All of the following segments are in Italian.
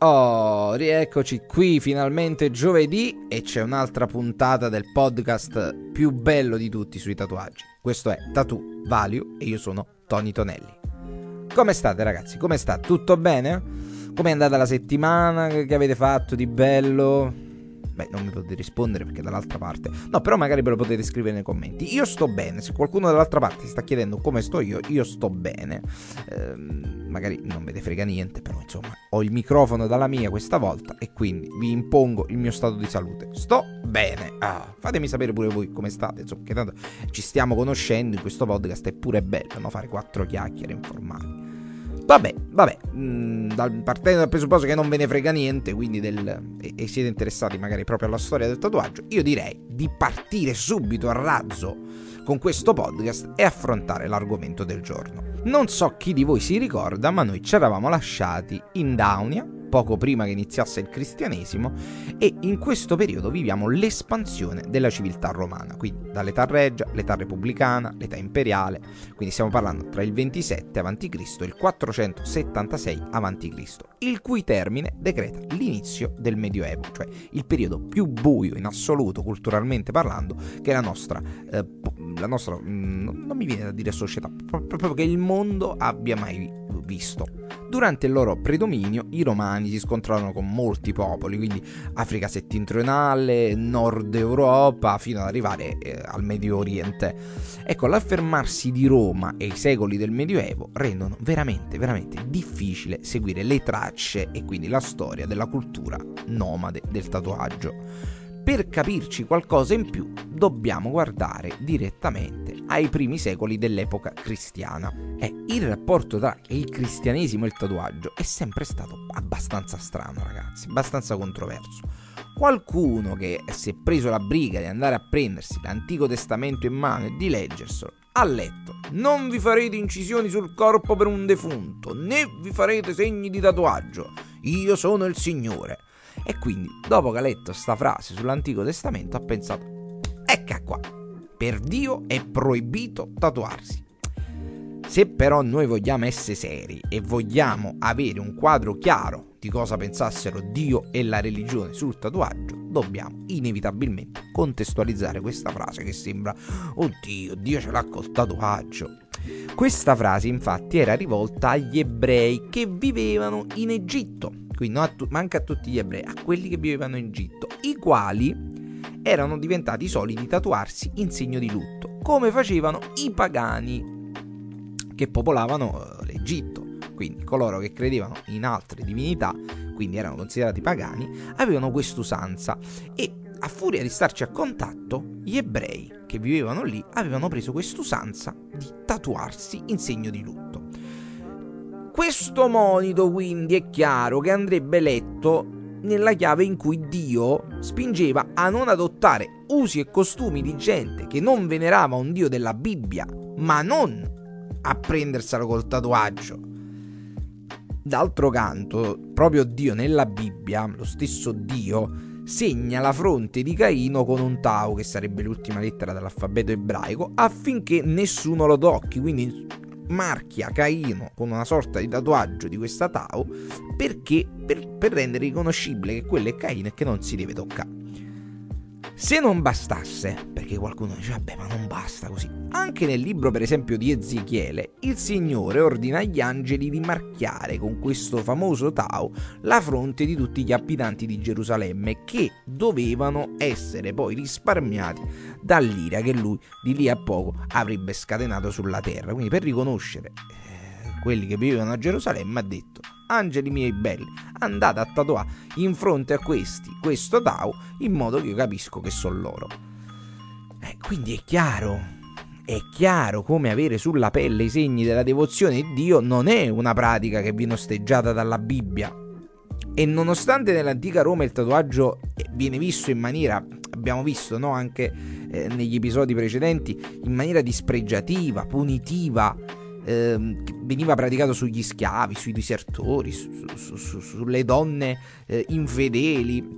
Oh, rieccoci qui finalmente giovedì e c'è un'altra puntata del podcast più bello di tutti sui tatuaggi. Questo è Tattoo Value e io sono Tony Tonelli. Come state ragazzi? Come sta? Tutto bene? Come è andata la settimana? Che avete fatto di bello? Beh, non mi potete rispondere perché dall'altra parte. No, però magari ve lo potete scrivere nei commenti. Io sto bene. Se qualcuno dall'altra parte si sta chiedendo come sto io, io sto bene. Ehm, magari non ve ne frega niente, però insomma, ho il microfono dalla mia questa volta e quindi vi impongo il mio stato di salute. Sto bene. Ah, fatemi sapere pure voi come state. Insomma, che tanto ci stiamo conoscendo in questo podcast. È pure bello, no? Fare quattro chiacchiere informali. Vabbè, vabbè, mh, mm, dal, partendo dal presupposto che non ve ne frega niente, quindi del, e, e, siete interessati magari proprio alla storia del tatuaggio, io direi di partire subito a razzo con questo podcast e affrontare l'argomento del giorno. Non so chi di voi si ricorda, ma noi ci eravamo lasciati in Daunia, poco prima che iniziasse il cristianesimo e in questo periodo viviamo l'espansione della civiltà romana, quindi dall'età regia, l'età repubblicana, l'età imperiale, quindi stiamo parlando tra il 27 a.C. e il 476 a.C., il cui termine decreta l'inizio del Medioevo, cioè il periodo più buio in assoluto culturalmente parlando che la nostra, eh, la nostra mm, non mi viene da dire società, proprio che il mondo abbia mai visto. Durante il loro predominio i romani si scontrarono con molti popoli, quindi Africa settentrionale, Nord Europa, fino ad arrivare eh, al Medio Oriente. Ecco, l'affermarsi di Roma e i secoli del Medioevo rendono veramente, veramente difficile seguire le tracce e quindi la storia della cultura nomade del tatuaggio per capirci qualcosa in più dobbiamo guardare direttamente ai primi secoli dell'epoca cristiana. E il rapporto tra il cristianesimo e il tatuaggio è sempre stato abbastanza strano, ragazzi, abbastanza controverso. Qualcuno che si è preso la briga di andare a prendersi l'Antico Testamento in mano e di leggerselo ha letto: Non vi farete incisioni sul corpo per un defunto, né vi farete segni di tatuaggio. Io sono il Signore. E quindi, dopo che ha letto questa frase sull'Antico Testamento, ha pensato, ecca qua, per Dio è proibito tatuarsi. Se però noi vogliamo essere seri e vogliamo avere un quadro chiaro di cosa pensassero Dio e la religione sul tatuaggio, dobbiamo inevitabilmente contestualizzare questa frase che sembra Oddio, Dio ce l'ha col tatuaggio. Questa frase infatti era rivolta agli ebrei che vivevano in Egitto quindi non a tu- manca a tutti gli ebrei, a quelli che vivevano in Egitto, i quali erano diventati soliti tatuarsi in segno di lutto, come facevano i pagani che popolavano eh, l'Egitto. Quindi coloro che credevano in altre divinità, quindi erano considerati pagani, avevano quest'usanza e a furia di starci a contatto, gli ebrei che vivevano lì avevano preso quest'usanza di tatuarsi in segno di lutto. Questo monito quindi è chiaro che andrebbe letto nella chiave in cui Dio spingeva a non adottare usi e costumi di gente che non venerava un Dio della Bibbia, ma non a prenderselo col tatuaggio. D'altro canto, proprio Dio nella Bibbia, lo stesso Dio, segna la fronte di Caino con un tau, che sarebbe l'ultima lettera dell'alfabeto ebraico, affinché nessuno lo tocchi, quindi marchia Caino con una sorta di tatuaggio di questa Tau perché per, per rendere riconoscibile che quello è Caino e che non si deve toccare. Se non bastasse, perché qualcuno dice vabbè ma non basta così, anche nel libro per esempio di Ezechiele, il Signore ordina agli angeli di marchiare con questo famoso Tau la fronte di tutti gli abitanti di Gerusalemme che dovevano essere poi risparmiati dall'ira che lui di lì a poco avrebbe scatenato sulla terra. Quindi per riconoscere eh, quelli che vivevano a Gerusalemme ha detto angeli miei belli, andate a tatuare in fronte a questi questo Tau in modo che io capisco che sono loro. Eh, quindi è chiaro, è chiaro come avere sulla pelle i segni della devozione a Dio non è una pratica che viene osteggiata dalla Bibbia. E nonostante nell'antica Roma il tatuaggio viene visto in maniera, abbiamo visto no, anche eh, negli episodi precedenti, in maniera dispregiativa, punitiva, eh, veniva praticato sugli schiavi, sui disertori, su, su, su, sulle donne eh, infedeli.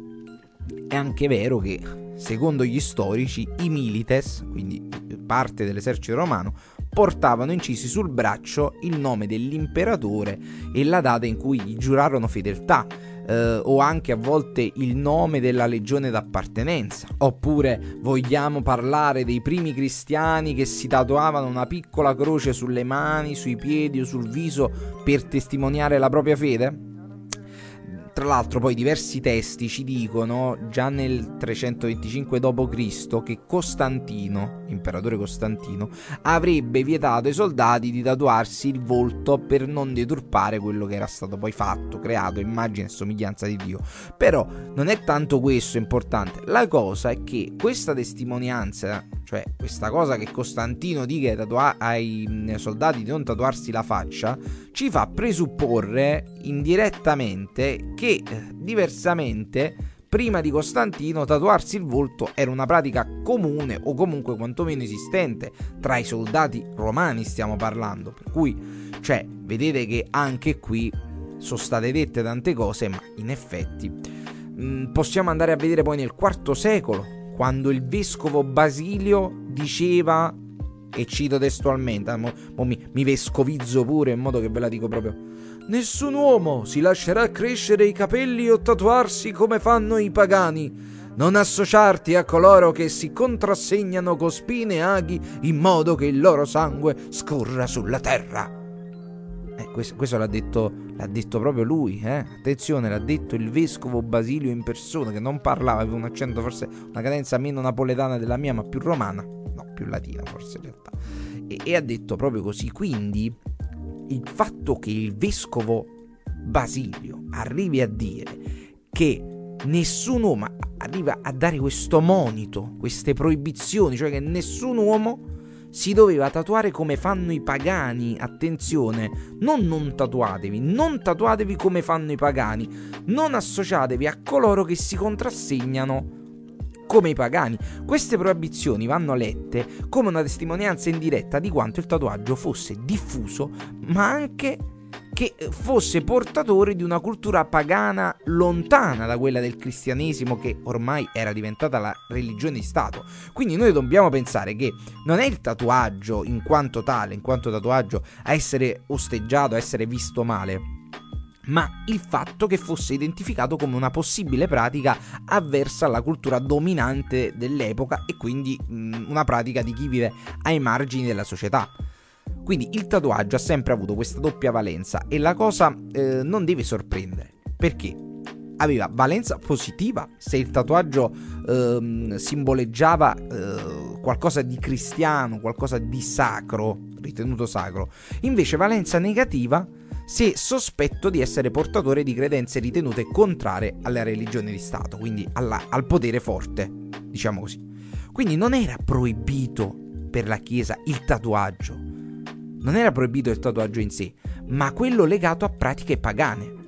È anche vero che, secondo gli storici, i milites, quindi parte dell'esercito romano, portavano incisi sul braccio il nome dell'imperatore e la data in cui gli giurarono fedeltà. Eh, o anche a volte il nome della legione d'appartenenza. Oppure vogliamo parlare dei primi cristiani che si tatuavano una piccola croce sulle mani, sui piedi o sul viso per testimoniare la propria fede? Tra l'altro poi diversi testi ci dicono già nel 325 d.C. che Costantino, imperatore Costantino, avrebbe vietato ai soldati di tatuarsi il volto per non deturpare quello che era stato poi fatto, creato, immagine e somiglianza di Dio. Però non è tanto questo importante, la cosa è che questa testimonianza, cioè questa cosa che Costantino dica tatua- ai mm, soldati di non tatuarsi la faccia, ci fa presupporre indirettamente che eh, diversamente prima di Costantino tatuarsi il volto era una pratica comune o comunque quantomeno esistente. Tra i soldati romani stiamo parlando per cui cioè vedete che anche qui sono state dette tante cose ma in effetti mh, mm, possiamo andare a vedere poi nel IV secolo quando il vescovo Basilio diceva e cito testualmente mo, mo mi, mi vescovizzo pure in modo che ve la dico proprio Nessun uomo si lascerà crescere i capelli o tatuarsi come fanno i pagani. Non associarti a coloro che si contrassegnano con spine e aghi in modo che il loro sangue scorra sulla terra. Eh, questo, questo l'ha, detto, l'ha, detto, proprio lui, eh? Attenzione, l'ha detto il vescovo Basilio in persona, che non parlava, aveva un accento forse, una cadenza meno napoletana della mia, ma più romana, no, più latina forse in realtà. E, e ha detto proprio così, quindi il fatto che il vescovo Basilio arrivi a dire che nessun uomo arriva a dare questo monito, queste proibizioni, cioè che nessun uomo si doveva tatuare come fanno i pagani. Attenzione, non non tatuatevi, non tatuatevi come fanno i pagani, non associatevi a coloro che si contrassegnano come i pagani. Queste proibizioni vanno lette come una testimonianza indiretta di quanto il tatuaggio fosse diffuso, ma anche che fosse portatore di una cultura pagana lontana da quella del cristianesimo che ormai era diventata la religione di Stato. Quindi noi dobbiamo pensare che non è il tatuaggio in quanto tale, in quanto tatuaggio, a essere osteggiato, a essere visto male ma il fatto che fosse identificato come una possibile pratica avversa alla cultura dominante dell'epoca e quindi mh, una pratica di chi vive ai margini della società. Quindi il tatuaggio ha sempre avuto questa doppia valenza e la cosa eh, non deve sorprendere. Perché? Aveva valenza positiva se il tatuaggio eh, simboleggiava eh, qualcosa di cristiano, qualcosa di sacro, ritenuto sacro. Invece valenza negativa se sospetto di essere portatore di credenze ritenute contrarie alla religione di Stato, quindi alla, al potere forte, diciamo così. Quindi non era proibito per la Chiesa il tatuaggio, non era proibito il tatuaggio in sé, ma quello legato a pratiche pagane.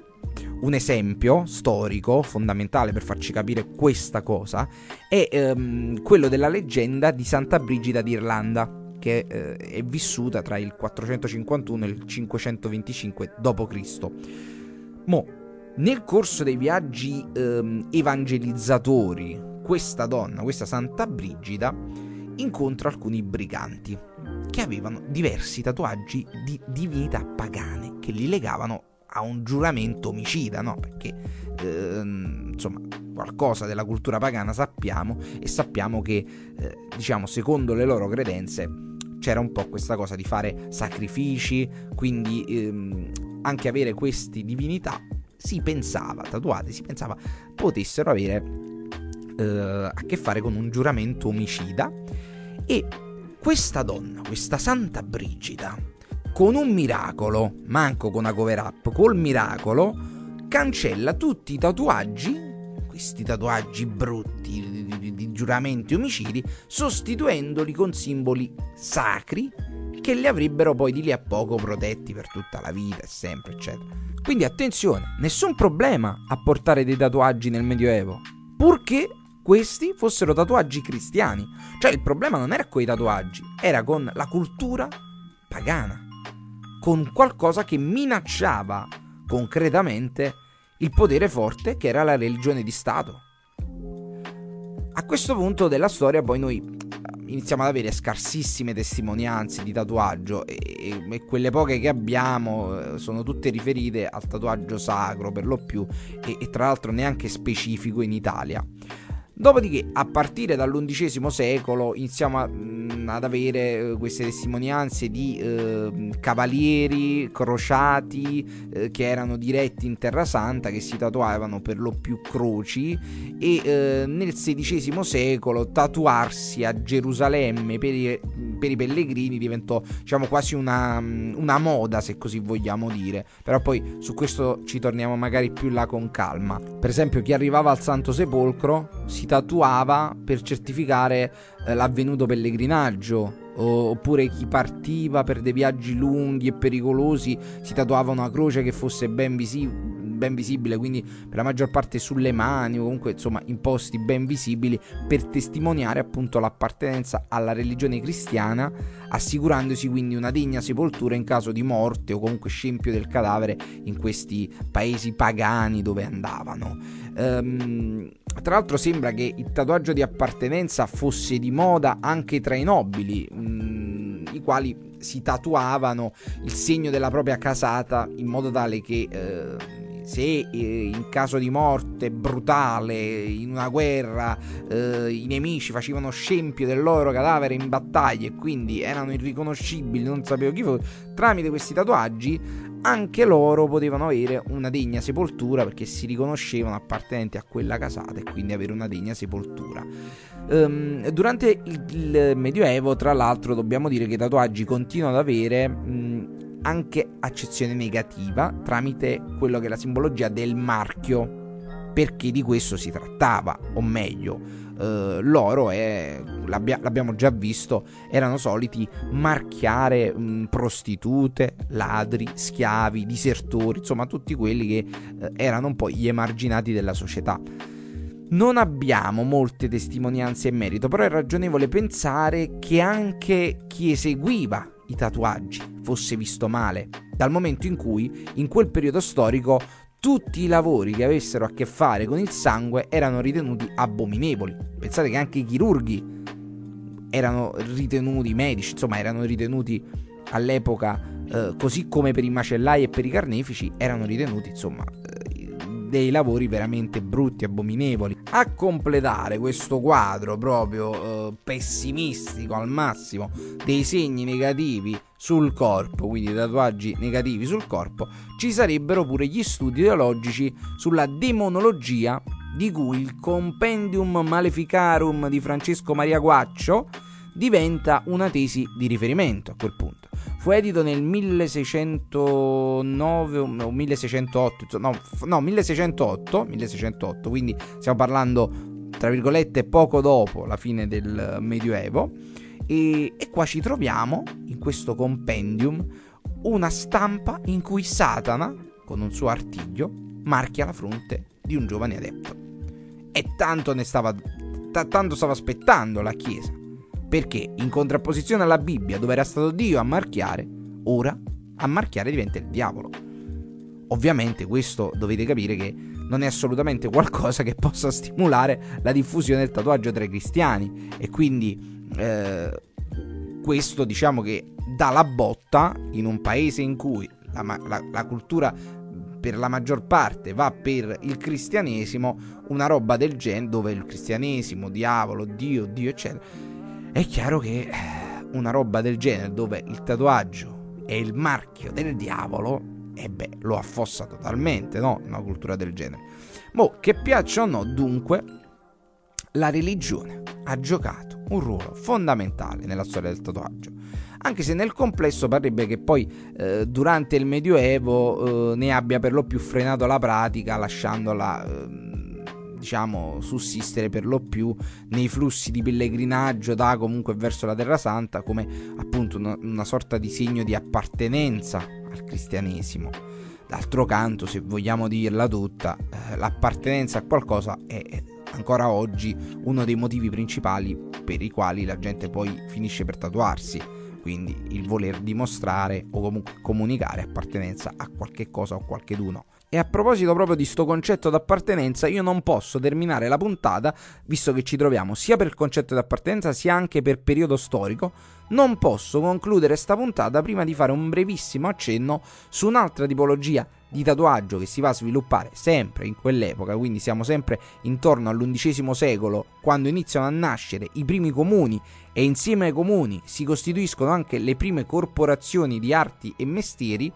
Un esempio storico fondamentale per farci capire questa cosa è ehm, quello della leggenda di Santa Brigida d'Irlanda che eh, è vissuta tra il 451 e il 525 d.C. Mo, nel corso dei viaggi eh, evangelizzatori, questa donna, questa Santa Brigida, incontra alcuni briganti che avevano diversi tatuaggi di divinità pagane che li legavano a un giuramento omicida, no? Perché eh, insomma qualcosa della cultura pagana sappiamo e sappiamo che eh, diciamo secondo le loro credenze c'era un po' questa cosa di fare sacrifici, quindi ehm, anche avere queste divinità si pensava, tatuate, si pensava potessero avere eh, a che fare con un giuramento omicida e questa donna, questa Santa Brigida, con un miracolo, manco con una cover up, col miracolo, cancella tutti i tatuaggi questi tatuaggi brutti di, di, giuramenti omicidi, sostituendoli con simboli sacri che li avrebbero poi di lì a poco protetti per tutta la vita e sempre, eccetera. Quindi attenzione, nessun problema a portare dei tatuaggi nel Medioevo, purché questi fossero tatuaggi cristiani. Cioè il problema non era con i tatuaggi, era con la cultura pagana, con qualcosa che minacciava concretamente il potere forte che era la religione di Stato. A questo punto della storia poi noi iniziamo ad avere scarsissime testimonianze di tatuaggio e, e, quelle poche che abbiamo eh, sono tutte riferite al tatuaggio sacro per lo più e, e tra l'altro neanche specifico in Italia. Dopodiché, a partire dall'undicesimo secolo, iniziamo a, mm, ad avere eh, queste testimonianze di eh, cavalieri crociati eh, che erano diretti in Terra Santa, che si tatuavano per lo più croci, e eh, nel XVI secolo tatuarsi a Gerusalemme per i, per i pellegrini diventò diciamo quasi una, mm, una moda, se così vogliamo dire. Però poi su questo ci torniamo magari più là con calma. Per esempio, chi arrivava al Santo Sepolcro si tatuava per certificare l'avvenuto pellegrinaggio oppure chi partiva per dei viaggi lunghi e pericolosi si tatuava una croce che fosse ben, visi- ben, visibile, quindi per la maggior parte sulle mani o comunque insomma in posti ben visibili per testimoniare appunto l'appartenenza alla religione cristiana, assicurandosi quindi una degna sepoltura in caso di morte o comunque scempio del cadavere in questi paesi pagani dove andavano. Ehm, tra l'altro sembra che il tatuaggio di appartenenza fosse di moda anche tra i nobili, mh, mm, i quali si tatuavano il segno della propria casata in modo tale che eh, se eh, in caso di morte brutale in una guerra eh, i nemici facevano scempio del loro cadavere in battaglia e quindi erano irriconoscibili, non sapevo chi fosse, tramite questi tatuaggi anche loro potevano avere una degna sepoltura perché si riconoscevano appartenenti a quella casata e quindi avere una degna sepoltura. Um, durante il, il, Medioevo, tra l'altro, dobbiamo dire che i tatuaggi continuano ad avere mh, anche accezione negativa tramite quello che è la simbologia del marchio, perché di questo si trattava, o meglio eh, loro, è, l'abbia, l'abbiamo già visto, erano soliti marchiare mh, prostitute, ladri, schiavi, disertori, insomma tutti quelli che eh, erano un po' gli emarginati della società. Non abbiamo molte testimonianze in merito, però è ragionevole pensare che anche chi eseguiva i tatuaggi fosse visto male, dal momento in cui in quel periodo storico tutti i lavori che avessero a che fare con il sangue erano ritenuti abominevoli. Pensate che anche i chirurghi erano ritenuti medici, insomma erano ritenuti all'epoca, eh, così come per i macellai e per i carnefici, erano ritenuti insomma dei lavori veramente brutti, abominevoli. A completare questo quadro proprio eh, pessimistico al massimo dei segni negativi sul corpo, quindi tatuaggi negativi sul corpo, ci sarebbero pure gli studi teologici sulla demonologia di cui il Compendium Maleficarum di Francesco Maria Guaccio diventa una tesi di riferimento a quel punto. Fu edito nel 1609 o 1608, no, no 1608, 1608, quindi stiamo parlando tra virgolette poco dopo la fine del Medioevo e, e qua ci troviamo in questo compendium una stampa in cui Satana con un suo artiglio marchia la fronte di un giovane adepto. E tanto ne stava t- tanto stava aspettando la Chiesa perché in contrapposizione alla Bibbia, dove era stato Dio a marchiare, ora a marchiare diventa il diavolo. Ovviamente questo dovete capire che non è assolutamente qualcosa che possa stimolare la diffusione del tatuaggio tra i cristiani e quindi eh, questo diciamo che dà la botta in un paese in cui la, la, la cultura per la maggior parte va per il cristianesimo, una roba del genere dove il cristianesimo, diavolo, Dio, Dio eccetera è chiaro che eh, una roba del genere dove il tatuaggio è il marchio del diavolo, e beh, lo affossa totalmente, no? Una cultura del genere. Mo, che piaccia o no, dunque, la religione ha giocato un ruolo fondamentale nella storia del tatuaggio. Anche se nel complesso parrebbe che poi eh, durante il Medioevo eh, ne abbia per lo più frenato la pratica, lasciandola eh, diciamo, sussistere per lo più nei flussi di pellegrinaggio da comunque verso la Terra Santa come appunto una, sorta di segno di appartenenza al cristianesimo. D'altro canto, se vogliamo dirla tutta, eh, l'appartenenza a qualcosa è ancora oggi uno dei motivi principali per i quali la gente poi finisce per tatuarsi. Quindi il voler dimostrare o comunque comunicare appartenenza a qualche cosa o qualcheduno E a proposito proprio di sto concetto d'appartenenza, io non posso terminare la puntata, visto che ci troviamo sia per concetto d'appartenenza sia anche per periodo storico, non posso concludere sta puntata prima di fare un brevissimo accenno su un'altra tipologia di tatuaggio che si va a sviluppare sempre in quell'epoca, quindi siamo sempre intorno all'undicesimo secolo, quando iniziano a nascere i primi comuni e insieme ai comuni si costituiscono anche le prime corporazioni di arti e mestieri,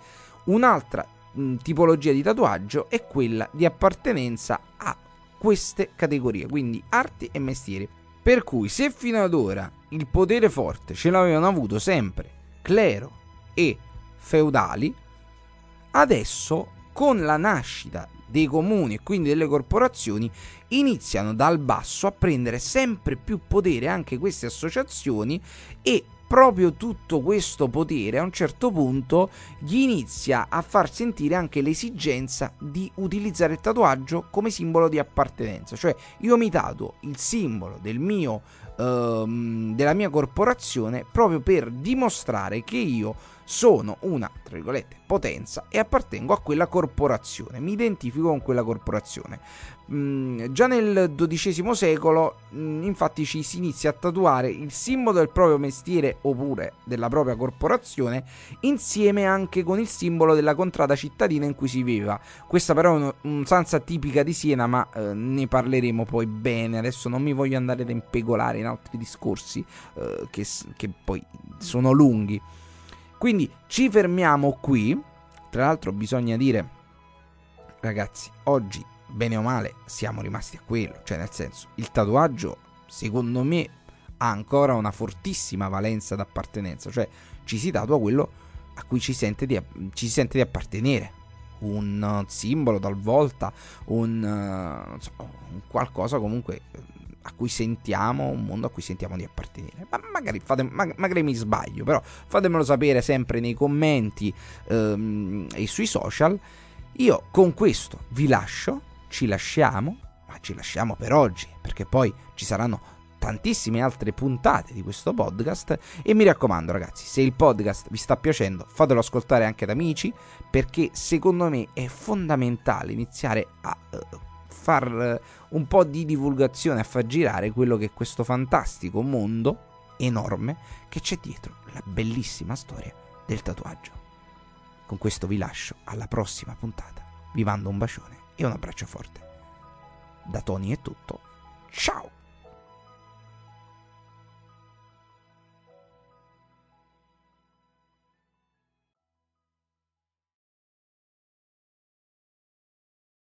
un'altra mh, tipologia di tatuaggio è quella di appartenenza a queste categorie, quindi arti e mestieri. Per cui se fino ad ora il potere forte ce l'avevano avuto sempre clero e feudali, adesso con la nascita dei comuni e quindi delle corporazioni iniziano dal basso a prendere sempre più potere anche queste associazioni e proprio tutto questo potere a un certo punto gli inizia a far sentire anche l'esigenza di utilizzare il tatuaggio come simbolo di appartenenza. Cioè io mi tatuo il simbolo del mio, ehm, della mia corporazione proprio per dimostrare che io sono una, tra virgolette, potenza e appartengo a quella corporazione, mi identifico con quella corporazione. Mm, già nel XII secolo, mm, infatti, ci si inizia a tatuare il simbolo del proprio mestiere oppure della propria corporazione insieme anche con il simbolo della contrada cittadina in cui si viveva. Questa però è un'usanza tipica di Siena, ma eh, ne parleremo poi bene. Adesso non mi voglio andare ad impegolare in altri discorsi eh, che, che poi sono lunghi. Quindi ci fermiamo qui. Tra l'altro bisogna dire, ragazzi, oggi bene o male siamo rimasti a quello. Cioè nel senso, il tatuaggio secondo me ha ancora una fortissima valenza d'appartenenza. Cioè ci si tatua quello a cui ci, sente di, ci si sente di appartenere. Un simbolo talvolta, un, uh, so, un qualcosa comunque a cui sentiamo, un mondo a cui sentiamo di appartenere. Ma magari, fate, magari mi sbaglio, però fatemelo sapere sempre nei commenti ehm, e sui social. Io con questo vi lascio, ci lasciamo, ma ci lasciamo per oggi, perché poi ci saranno tantissime altre puntate di questo podcast e mi raccomando ragazzi se il podcast vi sta piacendo fatelo ascoltare anche ad amici perché secondo me è fondamentale iniziare a uh, far eh, un po' di divulgazione, a far girare quello che è questo fantastico mondo enorme che c'è dietro la bellissima storia del tatuaggio. Con questo vi lascio alla prossima puntata. Vi mando un bacione e un abbraccio forte. Da Tony è tutto. Ciao!